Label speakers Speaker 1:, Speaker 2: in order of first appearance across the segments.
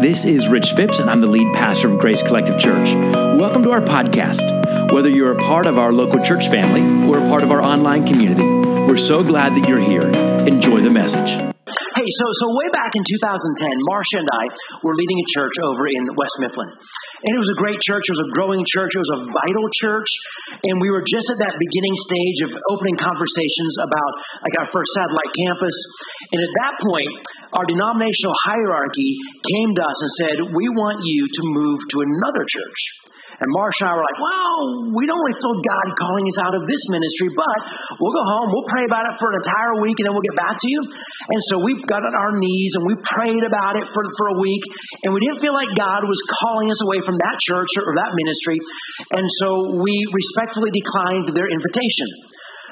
Speaker 1: This is Rich Phipps, and I'm the lead pastor of Grace Collective Church. Welcome to our podcast. Whether you're a part of our local church family or a part of our online community, we're so glad that you're here. Enjoy the message.
Speaker 2: So so way back in 2010, Marcia and I were leading a church over in West Mifflin. And it was a great church, it was a growing church, it was a vital church, and we were just at that beginning stage of opening conversations about like our first satellite campus. And at that point, our denominational hierarchy came to us and said, "We want you to move to another church." And Marsh and I were like, well, we don't really feel God calling us out of this ministry, but we'll go home, we'll pray about it for an entire week, and then we'll get back to you. And so we got on our knees and we prayed about it for, for a week, and we didn't feel like God was calling us away from that church or that ministry. And so we respectfully declined their invitation.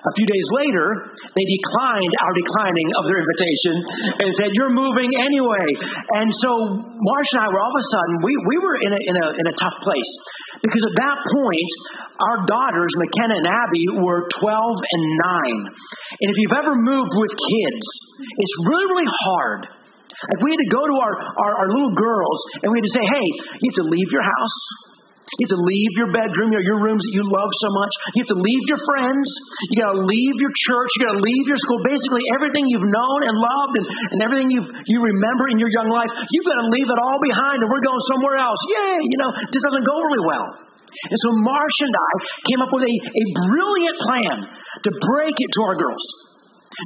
Speaker 2: A few days later, they declined our declining of their invitation and said, You're moving anyway. And so Marsh and I were all of a sudden, we, we were in a, in, a, in a tough place. Because at that point, our daughters, McKenna and Abby, were 12 and 9. And if you've ever moved with kids, it's really, really hard. Like we had to go to our, our, our little girls and we had to say, hey, you have to leave your house. You have to leave your bedroom, your, your rooms that you love so much. You have to leave your friends. You got to leave your church. You got to leave your school. Basically, everything you've known and loved and, and everything you you remember in your young life, you've got to leave it all behind and we're going somewhere else. Yay! You know, this doesn't go really well. And so Marsh and I came up with a, a brilliant plan to break it to our girls.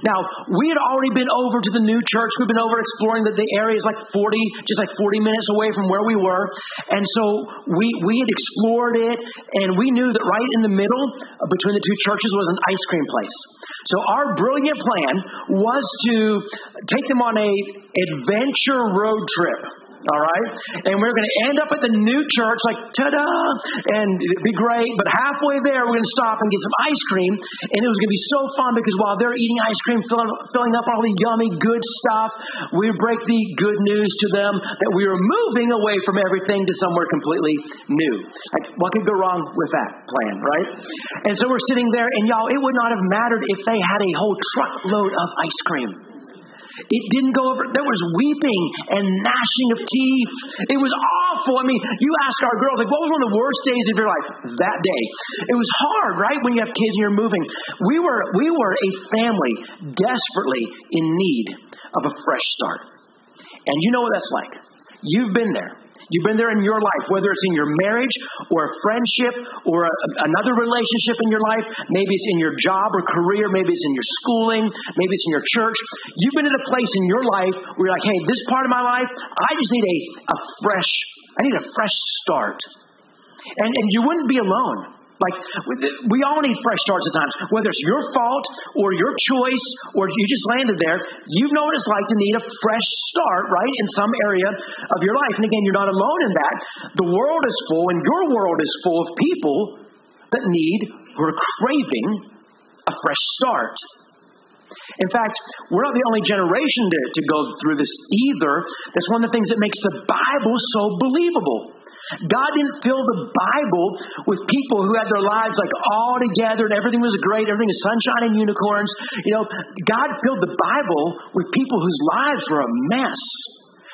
Speaker 2: Now, we had already been over to the new church. We've been over exploring that the, area is like 40, just like 40 minutes away from where we were. And so we, we had explored it, and we knew that right in the middle uh, between the two churches was an ice cream place. So our brilliant plan was to take them on a adventure road trip all right? And we're going to end up at the new church, like, ta da, and it'd be great. But halfway there, we're going to stop and get some ice cream. And it was going to be so fun because while they're eating ice cream, filling, filling up all the yummy, good stuff, we break the good news to them that we are moving away from everything to somewhere completely new. Like, what could go wrong with that plan, right? And so we're sitting there, and y'all, it would not have mattered if they had a whole truckload of ice cream. It didn't go over. There was weeping and gnashing of teeth. It was awful. I mean, you ask our girls, like, what was one of the worst days of your life? That day. It was hard, right? When you have kids and you're moving. We were, we were a family desperately in need of a fresh start. And you know what that's like. You've been there. You've been there in your life, whether it's in your marriage or a friendship or a, another relationship in your life. Maybe it's in your job or career. Maybe it's in your schooling. Maybe it's in your church. You've been at a place in your life where you're like, hey, this part of my life, I just need a, a fresh, I need a fresh start. And, and you wouldn't be alone. Like, we all need fresh starts at times. Whether it's your fault or your choice or you just landed there, you know what it's like to need a fresh start, right, in some area of your life. And again, you're not alone in that. The world is full, and your world is full of people that need, who are craving a fresh start. In fact, we're not the only generation to, to go through this either. That's one of the things that makes the Bible so believable. God didn't fill the Bible with people who had their lives like all together and everything was great, everything is sunshine and unicorns. You know, God filled the Bible with people whose lives were a mess,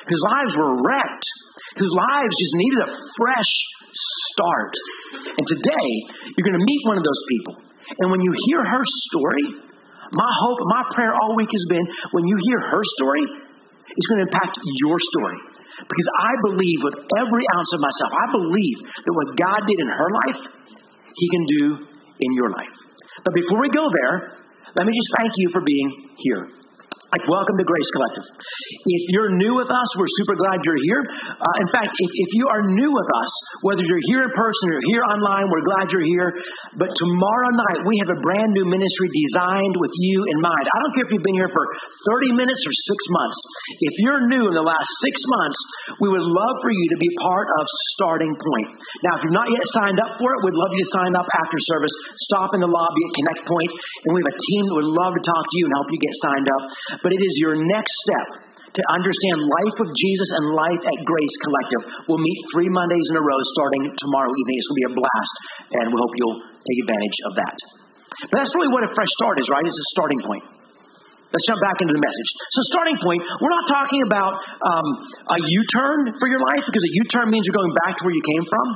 Speaker 2: whose lives were wrecked, whose lives just needed a fresh start. And today, you're going to meet one of those people. And when you hear her story, my hope, my prayer all week has been when you hear her story, it's going to impact your story. Because I believe with every ounce of myself, I believe that what God did in her life, He can do in your life. But before we go there, let me just thank you for being here. Like, welcome to Grace Collective. If you're new with us, we're super glad you're here. Uh, in fact, if, if you are new with us, whether you're here in person or here online, we're glad you're here. But tomorrow night, we have a brand new ministry designed with you in mind. I don't care if you've been here for 30 minutes or six months. If you're new in the last six months, we would love for you to be part of Starting Point. Now, if you've not yet signed up for it, we'd love you to sign up after service. Stop in the lobby at Connect Point, and we have a team that would love to talk to you and help you get signed up but it is your next step to understand life of Jesus and life at Grace Collective. We'll meet three Mondays in a row starting tomorrow evening. It's going to be a blast, and we hope you'll take advantage of that. But that's really what a fresh start is, right? It's a starting point. Let's jump back into the message. So, starting point, we're not talking about um, a U turn for your life because a U turn means you're going back to where you came from.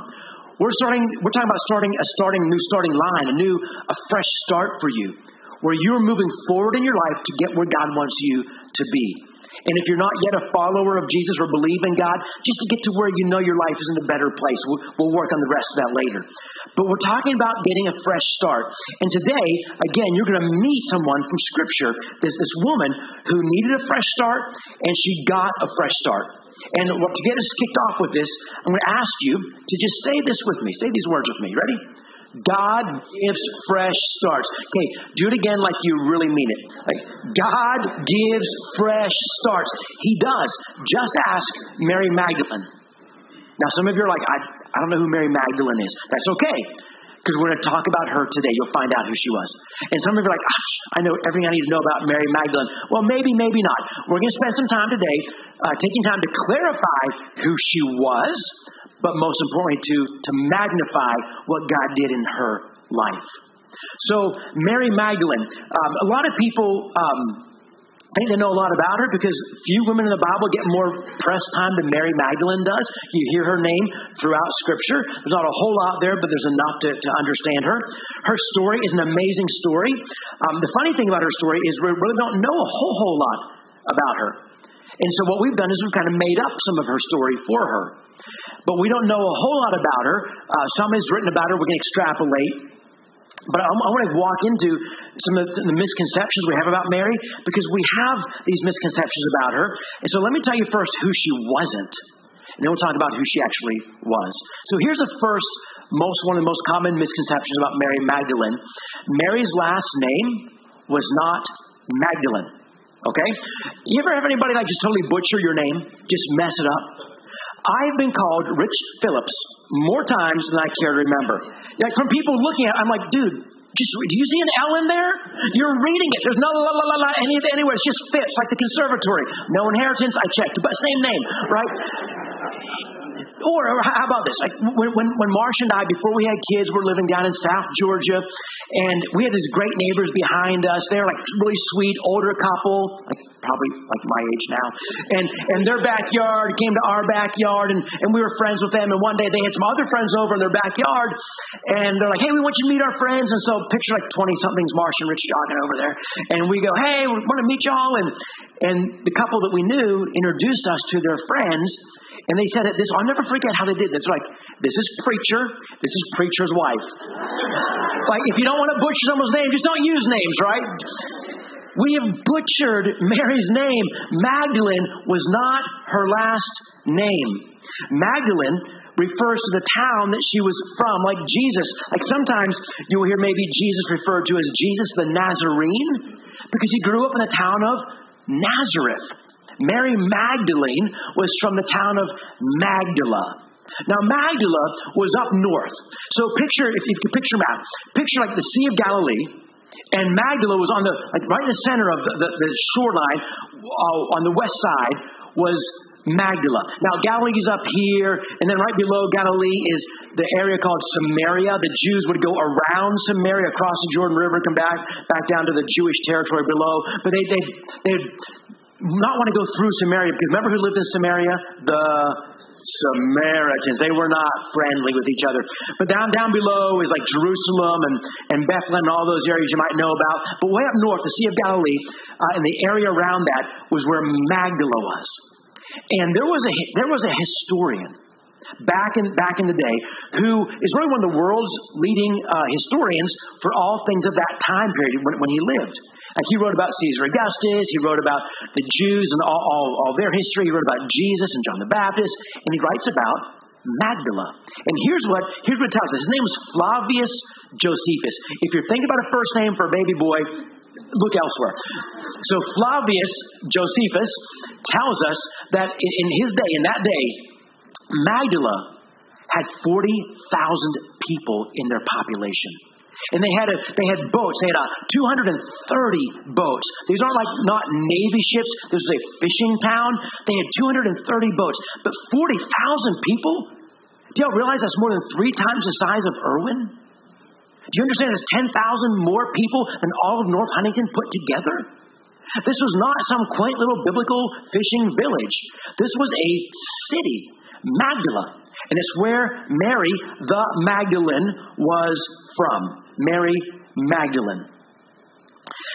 Speaker 2: We're starting. We're talking about starting a starting new starting line, a new, a fresh start for you, where you're moving forward in your life to get where God wants you to be. And if you're not yet a follower of Jesus or believe in God, just to get to where you know your life is in a better place. We'll, we'll work on the rest of that later. But we're talking about getting a fresh start. And today, again, you're going to meet someone from Scripture. There's this woman who needed a fresh start, and she got a fresh start. And to get us kicked off with this, I'm going to ask you to just say this with me. Say these words with me. Ready? God gives fresh starts. Okay, do it again like you really mean it. Like God gives fresh starts. He does. Just ask Mary Magdalene. Now, some of you are like, I, I don't know who Mary Magdalene is. That's okay. Because we're going to talk about her today. You'll find out who she was. And some of you are like, I know everything I need to know about Mary Magdalene. Well, maybe, maybe not. We're going to spend some time today uh, taking time to clarify who she was, but most importantly, to, to magnify what God did in her life. So, Mary Magdalene, um, a lot of people um, think they know a lot about her because few women in the Bible get more press time than Mary Magdalene does. You hear her name throughout Scripture. There's not a whole lot there, but there's enough to, to understand her. Her story is an amazing story. Um, the funny thing about her story is we really don't know a whole, whole lot about her. And so, what we've done is we've kind of made up some of her story for her but we don't know a whole lot about her. Uh, some is written about her. We can extrapolate. But I, I want to walk into some of the misconceptions we have about Mary because we have these misconceptions about her. And so let me tell you first who she wasn't. And then we'll talk about who she actually was. So here's the first, most one of the most common misconceptions about Mary Magdalene. Mary's last name was not Magdalene. Okay? You ever have anybody like just totally butcher your name? Just mess it up? I've been called Rich Phillips more times than I care to remember. Like from people looking at, it, I'm like, dude, just do you see an L in there? You're reading it. There's no la la la la any anywhere. It just Phipps like the conservatory. No inheritance. I checked, but same name, right? Or, or how about this? Like when, when, when Marsha and I, before we had kids, we were living down in South Georgia, and we had these great neighbors behind us. They're like really sweet, older couple, like probably like my age now. And and their backyard came to our backyard, and, and we were friends with them. And one day they had some other friends over in their backyard, and they're like, "Hey, we want you to meet our friends." And so picture like twenty somethings, Marsha and Rich jogging over there, and we go, "Hey, we want to meet y'all." And and the couple that we knew introduced us to their friends. And they said this, I'll never forget how they did this. Like, this is preacher, this is preacher's wife. like, if you don't want to butcher someone's name, just don't use names, right? We have butchered Mary's name. Magdalene was not her last name. Magdalene refers to the town that she was from, like Jesus. Like sometimes you'll hear maybe Jesus referred to as Jesus the Nazarene because he grew up in the town of Nazareth. Mary Magdalene was from the town of Magdala. Now, Magdala was up north. So picture, if you can picture map, picture like the Sea of Galilee, and Magdala was on the, like right in the center of the, the, the shoreline, uh, on the west side was Magdala. Now, Galilee is up here, and then right below Galilee is the area called Samaria. The Jews would go around Samaria, across the Jordan River, come back back down to the Jewish territory below. But they they they not want to go through Samaria because remember who lived in Samaria? The Samaritans. They were not friendly with each other. But down down below is like Jerusalem and, and Bethlehem and all those areas you might know about. But way up north, the Sea of Galilee, uh, and the area around that was where Magdala was. And there was a there was a historian back in back in the day, who is really one of the world's leading uh, historians for all things of that time period when, when he lived. Like he wrote about Caesar Augustus, he wrote about the Jews and all, all, all their history. He wrote about Jesus and John the Baptist, and he writes about Magdala. And here's what here's what it tells us. His name was Flavius Josephus. If you're thinking about a first name for a baby boy, look elsewhere. So Flavius Josephus tells us that in his day, in that day, Magdala had 40,000 people in their population. And they had a, they had boats. They had a 230 boats. These aren't like not navy ships. This is a fishing town. They had 230 boats, but 40,000 people. Do y'all realize that's more than three times the size of Irwin? Do you understand? There's 10,000 more people than all of North Huntington put together. This was not some quaint little biblical fishing village. This was a city, Magdala. And it's where Mary the Magdalene was from. Mary Magdalene.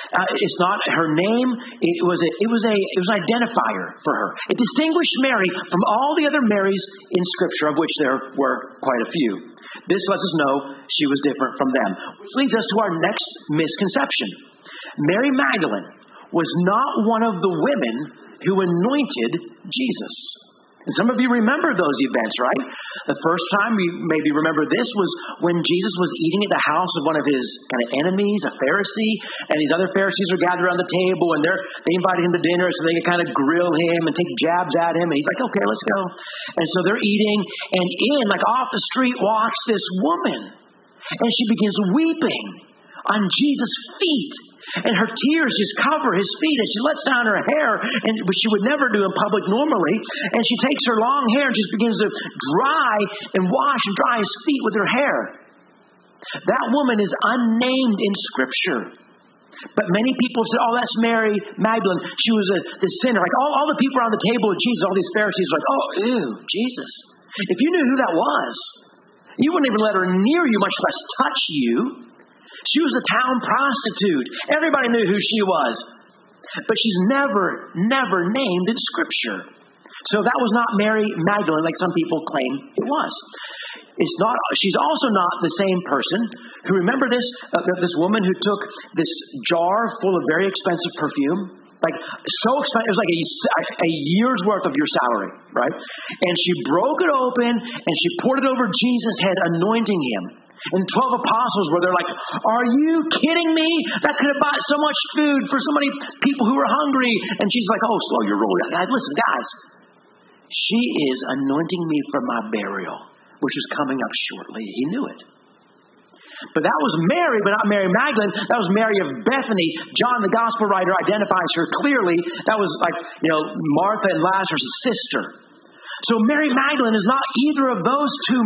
Speaker 2: Uh, it's not her name. It was a, it was a it was an identifier for her. It distinguished Mary from all the other Marys in Scripture, of which there were quite a few. This lets us know she was different from them. Which leads us to our next misconception. Mary Magdalene was not one of the women who anointed Jesus. And some of you remember those events, right? The first time you maybe remember this was when Jesus was eating at the house of one of his kind of enemies, a Pharisee, and these other Pharisees are gathered around the table and they're they invited him to dinner so they could kind of grill him and take jabs at him. And he's like, okay, let's go. And so they're eating, and in, like off the street, walks this woman. And she begins weeping on Jesus' feet and her tears just cover his feet and she lets down her hair and which she would never do in public normally and she takes her long hair and just begins to dry and wash and dry his feet with her hair that woman is unnamed in scripture but many people say, oh, that's Mary Magdalene. She was a, sinner. Like all, all the people around the table with Jesus, all these Pharisees were like, oh, ew, Jesus. If you knew who that was, you wouldn't even let her near you, much less touch you. She was a town prostitute. Everybody knew who she was. But she's never, never named in Scripture. So that was not Mary Magdalene like some people claim it was. It's not. She's also not the same person who remember this uh, this woman who took this jar full of very expensive perfume, like so expensive. It was like a, a year's worth of your salary, right? And she broke it open and she poured it over Jesus' head, anointing him. And 12 apostles were there like, Are you kidding me? That could have bought so much food for so many people who were hungry. And she's like, Oh, slow your roll. Guys, listen, guys. She is anointing me for my burial, which is coming up shortly. He knew it. But that was Mary, but not Mary Magdalene. That was Mary of Bethany. John, the gospel writer, identifies her clearly. That was like, you know, Martha and Lazarus' sister. So Mary Magdalene is not either of those two,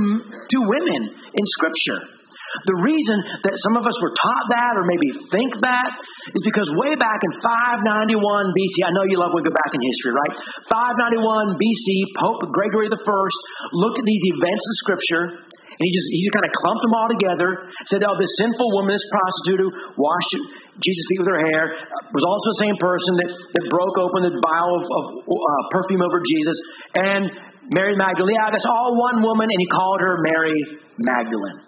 Speaker 2: two women in Scripture. The reason that some of us were taught that or maybe think that is because way back in 591 BC, I know you love when we go back in history, right? 591 BC, Pope Gregory I looked at these events in Scripture and he just he just kind of clumped them all together. Said, "Oh, this sinful woman, this prostitute who washed Jesus' feet with her hair, was also the same person that, that broke open the vial of, of uh, perfume over Jesus, and Mary Magdalene. Yeah, that's all one woman, and he called her Mary Magdalene.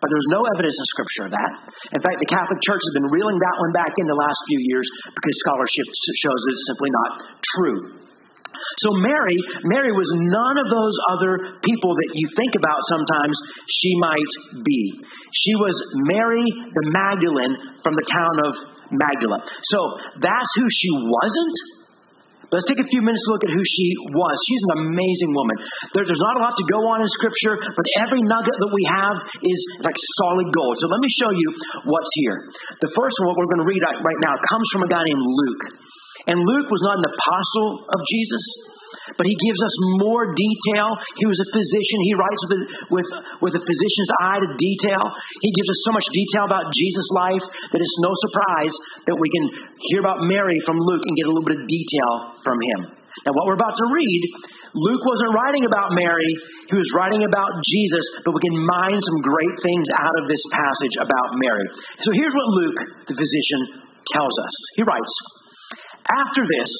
Speaker 2: But there's no evidence in Scripture of that. In fact, the Catholic Church has been reeling that one back in the last few years because scholarship shows it's simply not true. So Mary, Mary was none of those other people that you think about sometimes she might be. She was Mary the Magdalene from the town of Magdala. So that's who she wasn't. Let's take a few minutes to look at who she was. She's an amazing woman. There, there's not a lot to go on in Scripture, but every nugget that we have is like solid gold. So let me show you what's here. The first one, what we're going to read right now, comes from a guy named Luke. And Luke was not an apostle of Jesus, but he gives us more detail. He was a physician. He writes with, with, with a physician's eye to detail. He gives us so much detail about Jesus' life that it's no surprise that we can hear about Mary from Luke and get a little bit of detail from him. Now, what we're about to read, Luke wasn't writing about Mary, he was writing about Jesus, but we can mine some great things out of this passage about Mary. So here's what Luke, the physician, tells us. He writes, after this,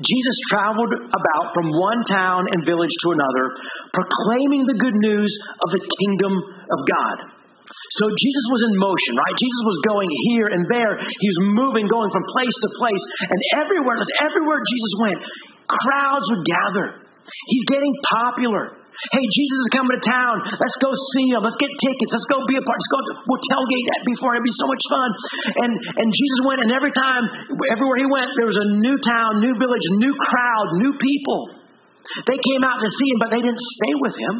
Speaker 2: Jesus traveled about from one town and village to another, proclaiming the good news of the kingdom of God. So Jesus was in motion, right? Jesus was going here and there. He was moving, going from place to place. And everywhere, everywhere Jesus went, crowds would gather. He's getting popular. Hey, Jesus is coming to town. Let's go see him. Let's get tickets. Let's go be a part. Let's go. We'll tailgate that before. It'd be so much fun. And and Jesus went, and every time, everywhere he went, there was a new town, new village, new crowd, new people. They came out to see him, but they didn't stay with him.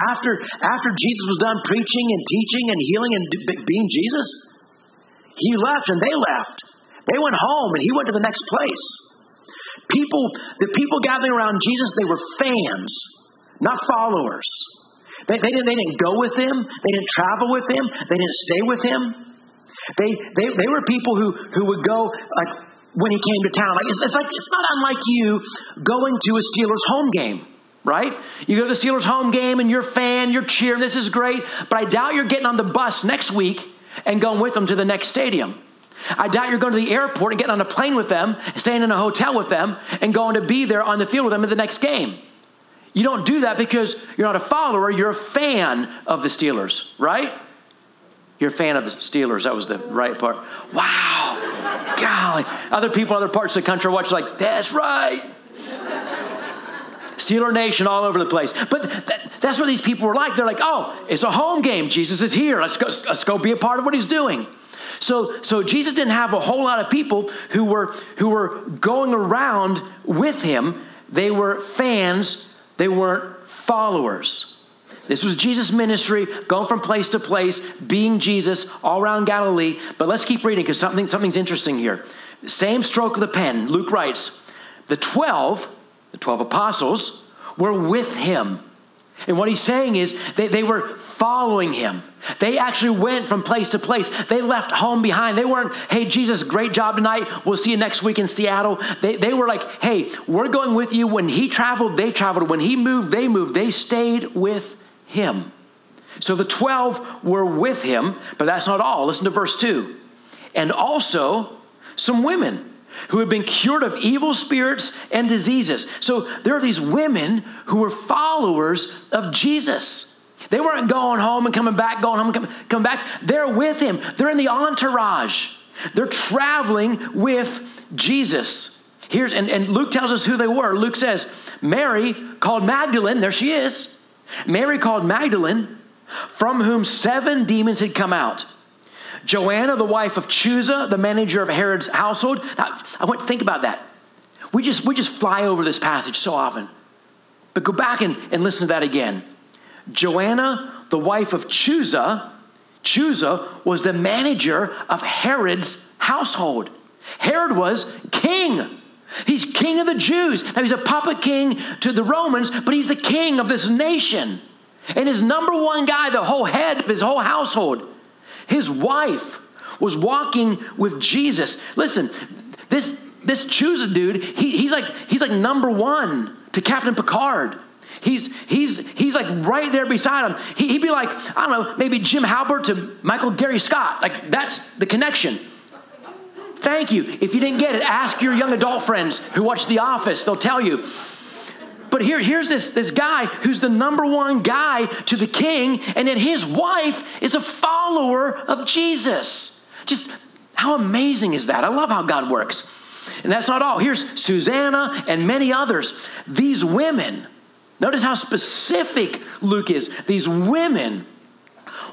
Speaker 2: After after Jesus was done preaching and teaching and healing and being Jesus, he left and they left. They went home and he went to the next place. People, the people gathering around Jesus, they were fans not followers. They, they, didn't, they didn't go with him, they didn't travel with him, they didn't stay with him. They, they, they were people who, who would go, like, when he came to town. Like, it's, it's like, it's not unlike you going to a Steelers home game right? You go to the Steelers home game and you're fan, you're cheering, this is great, but I doubt you're getting on the bus next week and going with them to the next stadium. I doubt you're going to the airport and getting on a plane with them, staying in a hotel with them, and going to be there on the field with them in the next game. You don't do that because you're not a follower, you're a fan of the Steelers, right? You're a fan of the Steelers. That was the right part. Wow. Golly. Other people in other parts of the country watch like, that's right. Steeler Nation all over the place. But that, that's what these people were like. They're like, oh, it's a home game. Jesus is here. Let's go, let's go be a part of what he's doing. So, so Jesus didn't have a whole lot of people who were, who were going around with him. They were fans, they weren't followers. This was Jesus' ministry, going from place to place, being Jesus all around Galilee. But let's keep reading because something, something's interesting here. Same stroke of the pen. Luke writes, the 12, the 12 apostles, were with him. And what he's saying is they, they were following him. They actually went from place to place. They left home behind. They weren't, hey, Jesus, great job tonight. We'll see you next week in Seattle. They, they were like, hey, we're going with you. When he traveled, they traveled. When he moved, they moved. They stayed with him. So the 12 were with him, but that's not all. Listen to verse 2. And also some women who had been cured of evil spirits and diseases. So there are these women who were followers of Jesus. They weren't going home and coming back, going home and coming, coming back. They're with him, they're in the entourage, they're traveling with Jesus. Here's, and, and Luke tells us who they were. Luke says, Mary called Magdalene, there she is Mary called Magdalene, from whom seven demons had come out. Joanna, the wife of Chuza, the manager of Herod's household. Now, I want to think about that. We just, we just fly over this passage so often. But go back and, and listen to that again. Joanna, the wife of Chuza, Chuza was the manager of Herod's household. Herod was king. He's king of the Jews. Now, he's a puppet king to the Romans, but he's the king of this nation. And his number one guy, the whole head of his whole household, his wife was walking with Jesus. Listen, this this Chuza dude, he, he's like he's like number one to Captain Picard. He's he's he's like right there beside him. He, would be like I don't know, maybe Jim Halpert to Michael Gary Scott. Like that's the connection. Thank you. If you didn't get it, ask your young adult friends who watch The Office. They'll tell you. But here, here's this, this guy who's the number one guy to the king, and then his wife is a follower of Jesus. Just how amazing is that? I love how God works. And that's not all. Here's Susanna and many others. These women, notice how specific Luke is. These women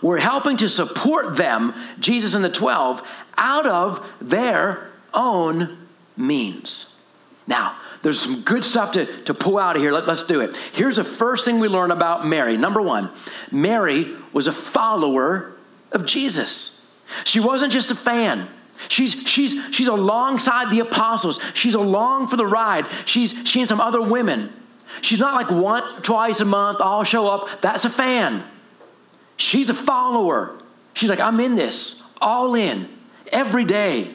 Speaker 2: were helping to support them, Jesus and the 12, out of their own means. Now, there's some good stuff to, to pull out of here. Let, let's do it. Here's the first thing we learn about Mary. Number one, Mary was a follower of Jesus. She wasn't just a fan. She's, she's, she's alongside the apostles. She's along for the ride. She's, she and some other women. She's not like once, twice a month, I'll show up. That's a fan. She's a follower. She's like, I'm in this, all in every day.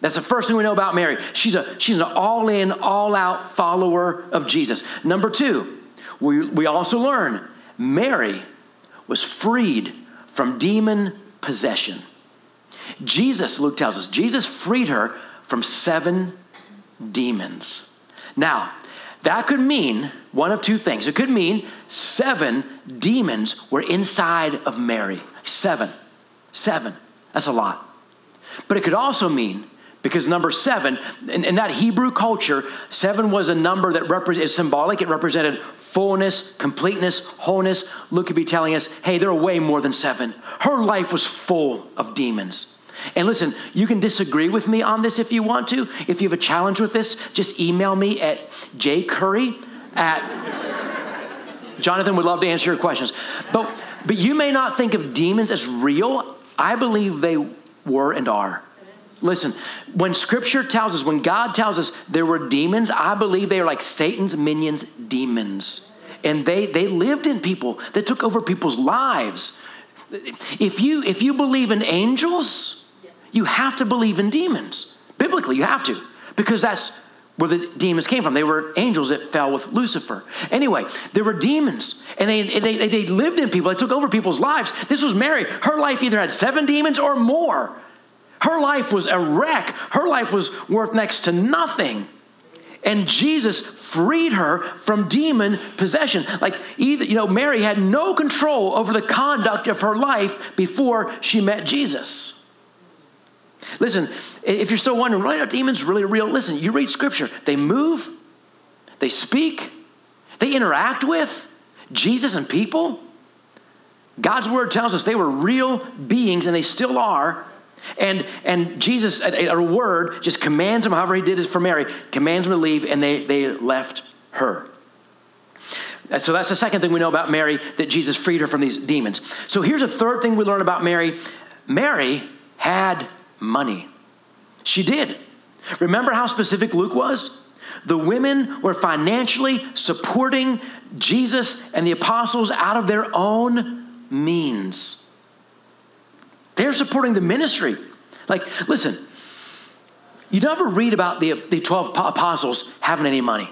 Speaker 2: That's the first thing we know about Mary. She's, a, she's an all in, all out follower of Jesus. Number two, we, we also learn Mary was freed from demon possession. Jesus, Luke tells us, Jesus freed her from seven demons. Now, that could mean one of two things. It could mean seven demons were inside of Mary. Seven. Seven. That's a lot. But it could also mean, because number seven, in, in that Hebrew culture, seven was a number that represents symbolic. It represented fullness, completeness, wholeness. Luke could be telling us, hey, there are way more than seven. Her life was full of demons. And listen, you can disagree with me on this if you want to. If you have a challenge with this, just email me at jcurry at Jonathan would love to answer your questions. But but you may not think of demons as real. I believe they were and are. Listen, when scripture tells us, when God tells us there were demons, I believe they are like Satan's minions, demons. And they, they lived in people, they took over people's lives. If you if you believe in angels, you have to believe in demons. Biblically, you have to, because that's where the demons came from. They were angels that fell with Lucifer. Anyway, there were demons, and they, they, they lived in people. They took over people's lives. This was Mary. Her life either had seven demons or more. Her life was a wreck. Her life was worth next to nothing. And Jesus freed her from demon possession. Like either, you know, Mary had no control over the conduct of her life before she met Jesus. Listen, if you're still wondering, why are demons really real? Listen, you read scripture. They move, they speak, they interact with Jesus and people. God's word tells us they were real beings and they still are. And, and Jesus, a, a word, just commands them, however he did it for Mary, commands them to leave, and they, they left her. And so that's the second thing we know about Mary, that Jesus freed her from these demons. So here's a third thing we learn about Mary Mary had money. She did. Remember how specific Luke was? The women were financially supporting Jesus and the apostles out of their own means. They're supporting the ministry. Like, listen, you never read about the, the 12 apostles having any money.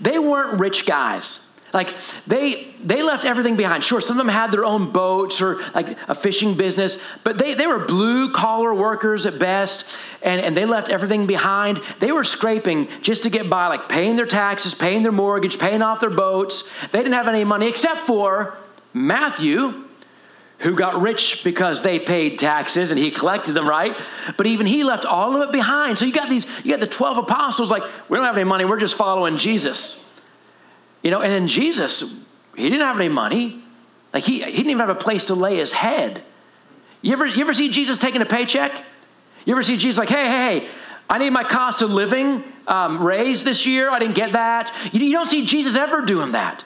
Speaker 2: They weren't rich guys. Like they they left everything behind. Sure, some of them had their own boats or like a fishing business, but they, they were blue collar workers at best, and, and they left everything behind. They were scraping just to get by, like paying their taxes, paying their mortgage, paying off their boats. They didn't have any money except for Matthew, who got rich because they paid taxes and he collected them, right? But even he left all of it behind. So you got these, you got the 12 apostles like, we don't have any money, we're just following Jesus. You know, and then Jesus, he didn't have any money. Like he, he didn't even have a place to lay his head. You ever, you ever see Jesus taking a paycheck? You ever see Jesus like, hey, hey, hey, I need my cost of living um, raised this year. I didn't get that. You, you don't see Jesus ever doing that.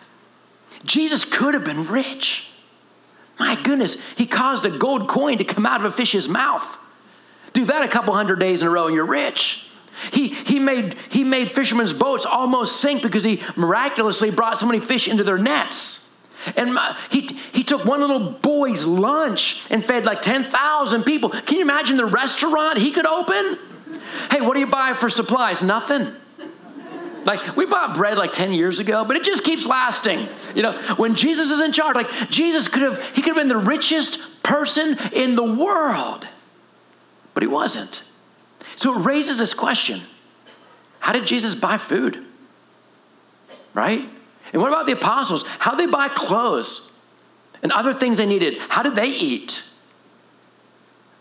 Speaker 2: Jesus could have been rich. My goodness, he caused a gold coin to come out of a fish's mouth. Do that a couple hundred days in a row and you're rich. He, he, made, he made fishermen's boats almost sink because he miraculously brought so many fish into their nets. And my, he, he took one little boy's lunch and fed like 10,000 people. Can you imagine the restaurant he could open? Hey, what do you buy for supplies? Nothing. Like we bought bread like 10 years ago, but it just keeps lasting. You know, when Jesus is in charge, like Jesus could have, he could have been the richest person in the world, but he wasn't. So it raises this question How did Jesus buy food? Right? And what about the apostles? How did they buy clothes and other things they needed? How did they eat?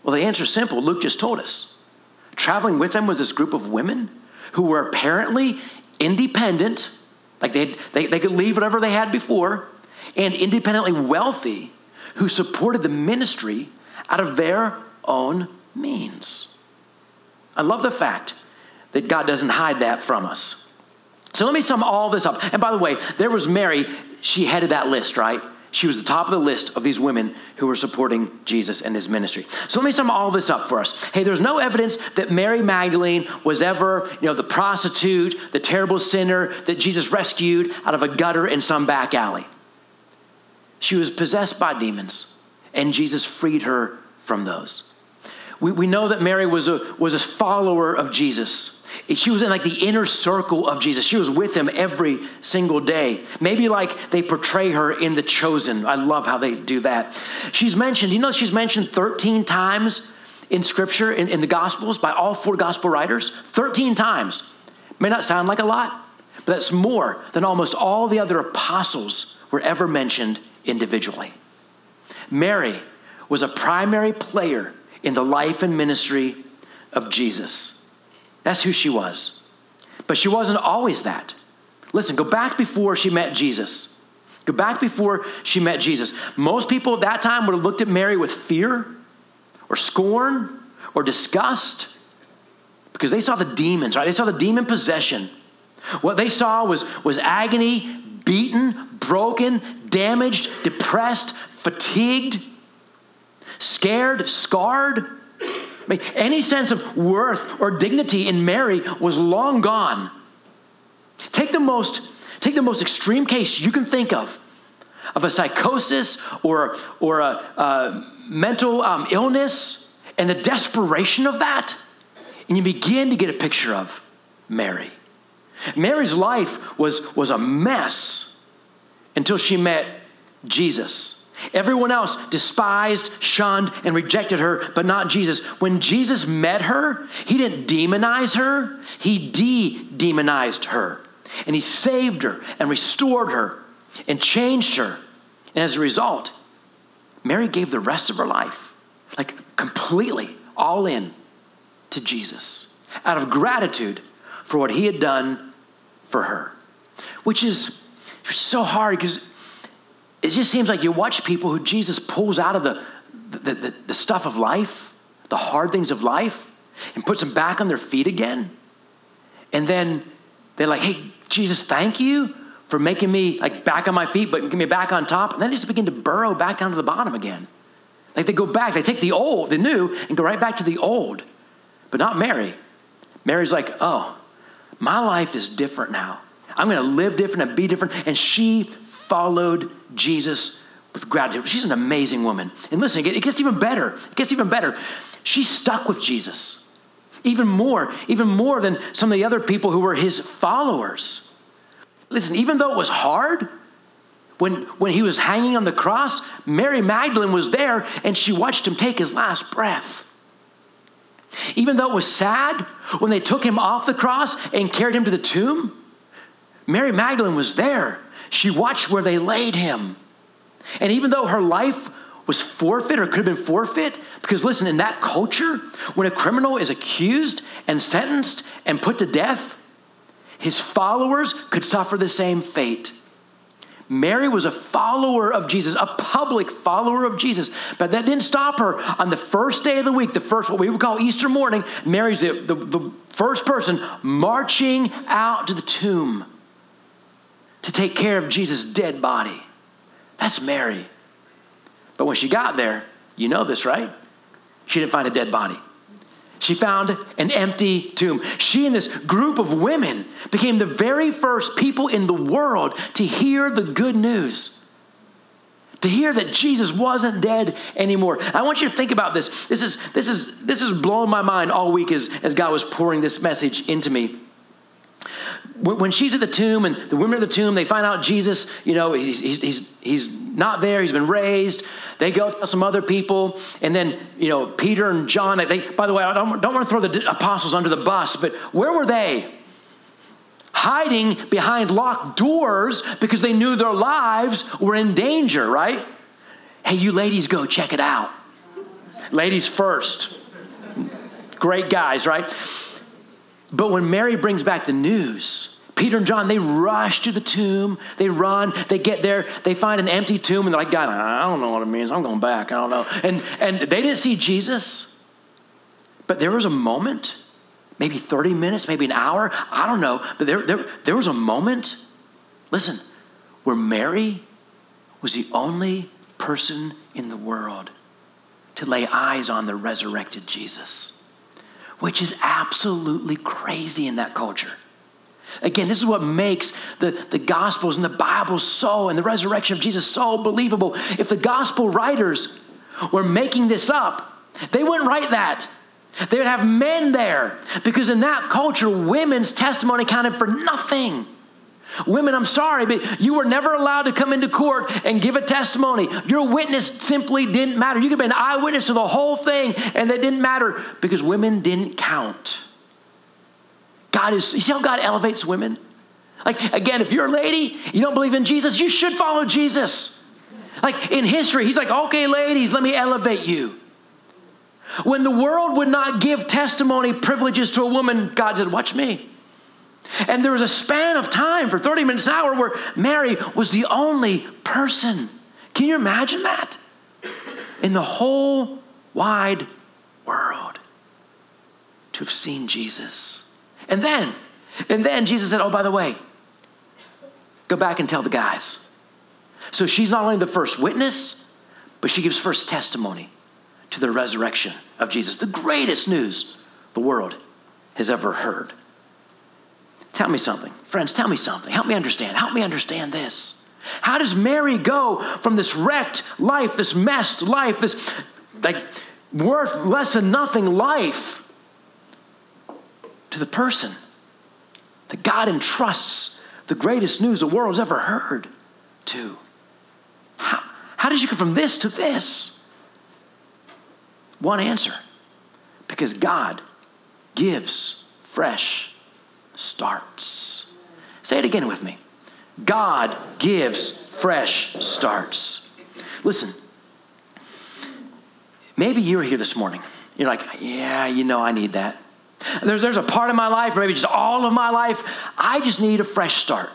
Speaker 2: Well, the answer is simple. Luke just told us. Traveling with them was this group of women who were apparently independent, like they, they, they could leave whatever they had before, and independently wealthy, who supported the ministry out of their own means. I love the fact that God doesn't hide that from us. So let me sum all this up. And by the way, there was Mary, she headed that list, right? She was the top of the list of these women who were supporting Jesus and his ministry. So let me sum all this up for us. Hey, there's no evidence that Mary Magdalene was ever, you know, the prostitute, the terrible sinner that Jesus rescued out of a gutter in some back alley. She was possessed by demons, and Jesus freed her from those. We, we know that Mary was a, was a follower of Jesus. She was in like the inner circle of Jesus. She was with him every single day. Maybe like they portray her in The Chosen. I love how they do that. She's mentioned, you know, she's mentioned 13 times in Scripture, in, in the Gospels, by all four Gospel writers. 13 times. May not sound like a lot, but that's more than almost all the other apostles were ever mentioned individually. Mary was a primary player in the life and ministry of Jesus. That's who she was. But she wasn't always that. Listen, go back before she met Jesus. Go back before she met Jesus. Most people at that time would have looked at Mary with fear or scorn or disgust because they saw the demons, right? They saw the demon possession. What they saw was, was agony, beaten, broken, damaged, depressed, fatigued scared, scarred. I mean, any sense of worth or dignity in Mary was long gone. Take the most, take the most extreme case you can think of of a psychosis or, or a, a mental um, illness and the desperation of that. And you begin to get a picture of Mary. Mary's life was, was a mess until she met Jesus. Everyone else despised, shunned, and rejected her, but not Jesus. When Jesus met her, he didn't demonize her, he de demonized her. And he saved her and restored her and changed her. And as a result, Mary gave the rest of her life, like completely all in to Jesus out of gratitude for what he had done for her, which is so hard because it just seems like you watch people who Jesus pulls out of the, the, the, the stuff of life, the hard things of life, and puts them back on their feet again. And then they're like, hey, Jesus, thank you for making me like back on my feet, but get me back on top. And then they just begin to burrow back down to the bottom again. Like they go back, they take the old, the new, and go right back to the old. But not Mary. Mary's like, oh, my life is different now. I'm going to live different and be different. And she followed Jesus with gratitude. She's an amazing woman. And listen, it gets even better. It gets even better. She stuck with Jesus. Even more, even more than some of the other people who were his followers. Listen, even though it was hard, when, when he was hanging on the cross, Mary Magdalene was there and she watched him take his last breath. Even though it was sad when they took him off the cross and carried him to the tomb, Mary Magdalene was there. She watched where they laid him. And even though her life was forfeit or could have been forfeit, because listen, in that culture, when a criminal is accused and sentenced and put to death, his followers could suffer the same fate. Mary was a follower of Jesus, a public follower of Jesus. But that didn't stop her. On the first day of the week, the first, what we would call Easter morning, Mary's the, the, the first person marching out to the tomb to take care of Jesus' dead body. That's Mary. But when she got there, you know this, right? She didn't find a dead body. She found an empty tomb. She and this group of women became the very first people in the world to hear the good news. To hear that Jesus wasn't dead anymore. I want you to think about this. This is this is this is blowing my mind all week as, as God was pouring this message into me. When she's at the tomb and the women at the tomb, they find out Jesus, you know, he's, he's, he's, he's not there, he's been raised. They go tell some other people, and then you know Peter and John. They, by the way, I don't, don't want to throw the apostles under the bus, but where were they? Hiding behind locked doors because they knew their lives were in danger. Right? Hey, you ladies, go check it out. Ladies first. Great guys, right? But when Mary brings back the news, Peter and John, they rush to the tomb. They run. They get there. They find an empty tomb, and they're like, God, I don't know what it means. I'm going back. I don't know. And, and they didn't see Jesus. But there was a moment, maybe 30 minutes, maybe an hour. I don't know. But there, there, there was a moment, listen, where Mary was the only person in the world to lay eyes on the resurrected Jesus, which is absolutely crazy in that culture. Again, this is what makes the, the Gospels and the Bible so, and the resurrection of Jesus so believable. If the Gospel writers were making this up, they wouldn't write that. They would have men there because in that culture, women's testimony counted for nothing. Women, I'm sorry, but you were never allowed to come into court and give a testimony. Your witness simply didn't matter. You could be an eyewitness to the whole thing, and that didn't matter because women didn't count. God is, you see how God elevates women? Like, again, if you're a lady, you don't believe in Jesus, you should follow Jesus. Like in history, he's like, okay, ladies, let me elevate you. When the world would not give testimony privileges to a woman, God said, watch me. And there was a span of time for 30 minutes an hour where Mary was the only person. Can you imagine that? In the whole wide world to have seen Jesus. And then, and then Jesus said, Oh, by the way, go back and tell the guys. So she's not only the first witness, but she gives first testimony to the resurrection of Jesus, the greatest news the world has ever heard. Tell me something. Friends, tell me something. Help me understand. Help me understand this.
Speaker 1: How does Mary go from this wrecked life, this messed life, this like worth less than nothing life to the person that God entrusts the greatest news the world's ever heard to? How, how did you go from this to this? One answer because God gives fresh starts. Say it again with me. God gives fresh starts. Listen, maybe you're here this morning. You're like, yeah, you know, I need that. There's, there's a part of my life, or maybe just all of my life, I just need a fresh start.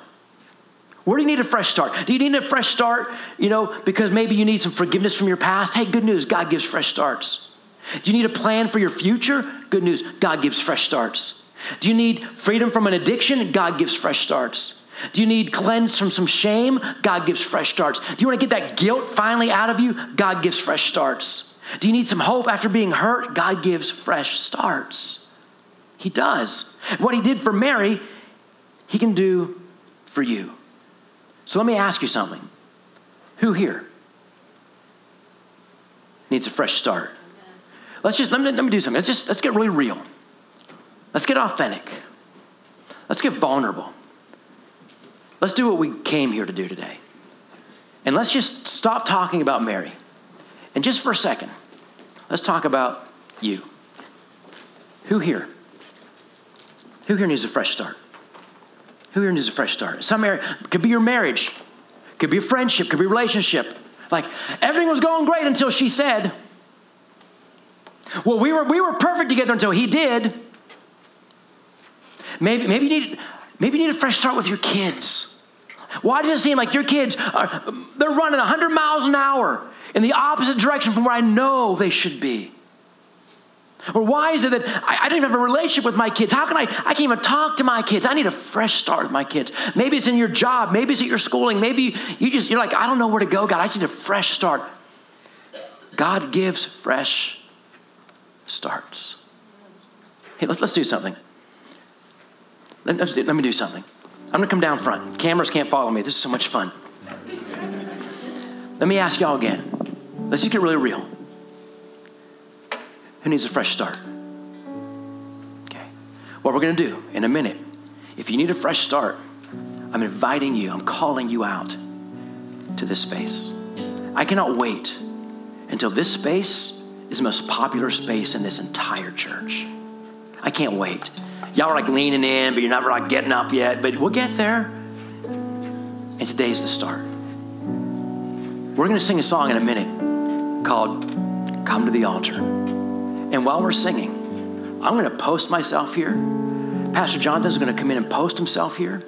Speaker 1: Where do you need a fresh start? Do you need a fresh start, you know, because maybe you need some forgiveness from your past? Hey, good news, God gives fresh starts. Do you need a plan for your future? Good news, God gives fresh starts. Do you need freedom from an addiction? God gives fresh starts. Do you need cleanse from some shame? God gives fresh starts. Do you want to get that guilt finally out of you? God gives fresh starts. Do you need some hope after being hurt? God gives fresh starts. He does. What he did for Mary, he can do for you. So let me ask you something. Who here needs a fresh start? Let's just let me, let me do something. Let's just let's get really real. Let's get authentic. Let's get vulnerable. Let's do what we came here to do today. And let's just stop talking about Mary. And just for a second, let's talk about you. Who here? Who here needs a fresh start? Who here needs a fresh start? Some area could be your marriage, could be a friendship, could be a relationship. Like everything was going great until she said, Well, we were we were perfect together until he did. Maybe, maybe you need maybe you need a fresh start with your kids. Why does it seem like your kids are they're running 100 miles an hour in the opposite direction from where I know they should be? Or why is it that I, I, don't even have a relationship with my kids? How can I? I can't even talk to my kids. I need a fresh start with my kids. Maybe it's in your job. Maybe it's at your schooling. Maybe you just you're like I don't know where to go. God, I need a fresh start. God gives fresh starts. Hey, let's, let's do something. Let, let's do, let me do something. I'm gonna come down front. Cameras can't follow me. This is so much fun. Let me ask y'all again. Let's just get really real. Who needs a fresh start? Okay. What we're going to do in a minute, if you need a fresh start, I'm inviting you, I'm calling you out to this space. I cannot wait until this space is the most popular space in this entire church. I can't wait. Y'all are like leaning in, but you're not like getting up yet, but we'll get there. And today's the start. We're going to sing a song in a minute called Come to the Altar. And while we're singing, I'm going to post myself here. Pastor Jonathan's going to come in and post himself here.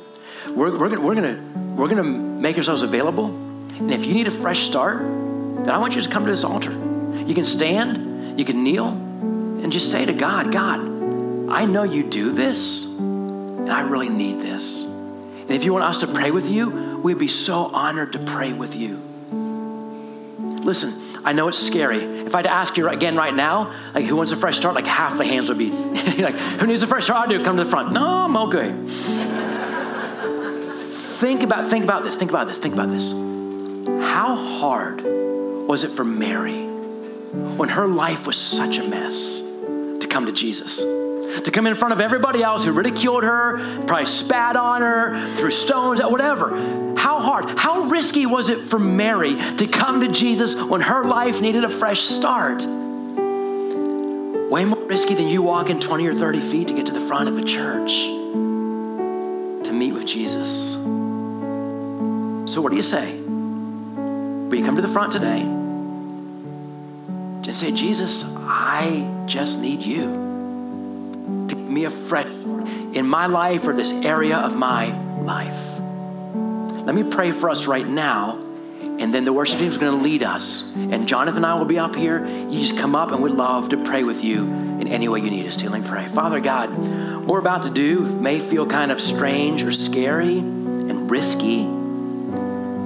Speaker 1: We're, we're, going we're to we're to make ourselves available. And if you need a fresh start, then I want you to come to this altar. You can stand, you can kneel, and just say to God, God, I know you do this, and I really need this. And if you want us to pray with you, we'd be so honored to pray with you. Listen, I know it's scary. If I had to ask you again right now, like who wants a fresh start, like half the hands would be like, who needs a fresh start? I do. Come to the front. No, I'm okay. think about think about this. Think about this. Think about this. How hard was it for Mary when her life was such a mess to come to Jesus? To come in front of everybody else who ridiculed her, probably spat on her, threw stones at whatever. How hard, how risky was it for Mary to come to Jesus when her life needed a fresh start? Way more risky than you walking 20 or 30 feet to get to the front of a church to meet with Jesus. So, what do you say? Will you come to the front today? Just say, Jesus, I just need you me afresh in my life or this area of my life. Let me pray for us right now, and then the worship team is going to lead us. And Jonathan and I will be up here. You just come up, and we'd love to pray with you in any way you need us to. Let me pray. Father God, what we're about to do may feel kind of strange or scary and risky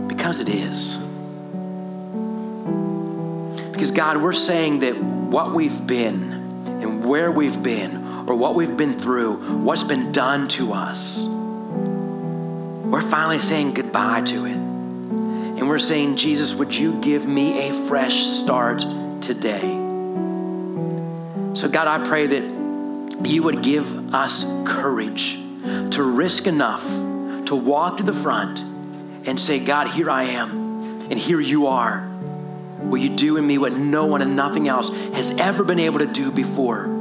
Speaker 1: because it is. Because, God, we're saying that what we've been and where we've been or what we've been through, what's been done to us, we're finally saying goodbye to it.
Speaker 2: And we're saying, Jesus, would you give me a fresh start today? So, God, I pray that you would give us courage to risk enough to walk to the front and say, God, here I am, and here you are. Will you do in me what no one and nothing else has ever been able to do before?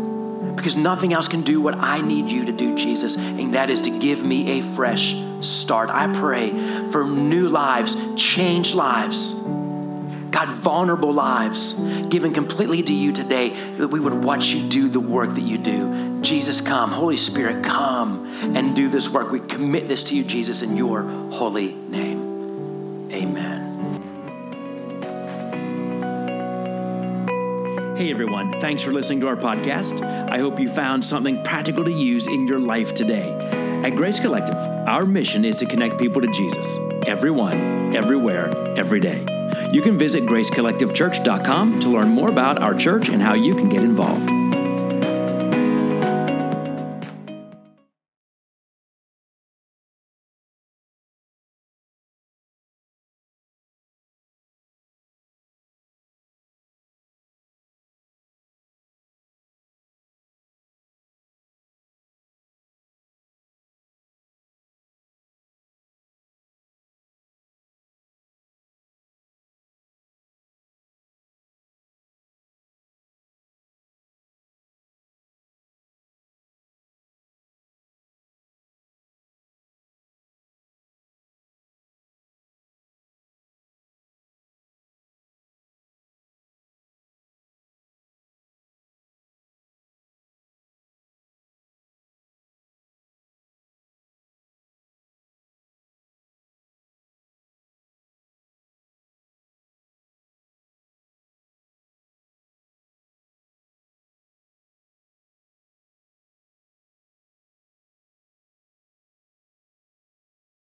Speaker 2: Because nothing else can do what I need you to do, Jesus, and that is to give me a fresh start. I pray for new lives, changed lives. God, vulnerable lives given completely to you today, that we would watch you do the work that you do. Jesus, come. Holy Spirit, come and do this work. We commit this to you, Jesus, in your holy name. Amen.
Speaker 1: Hey everyone, thanks for listening to our podcast. I hope you found something practical to use in your life today. At Grace Collective, our mission is to connect people to Jesus, everyone, everywhere, every day. You can visit gracecollectivechurch.com to learn more about our church and how you can get involved.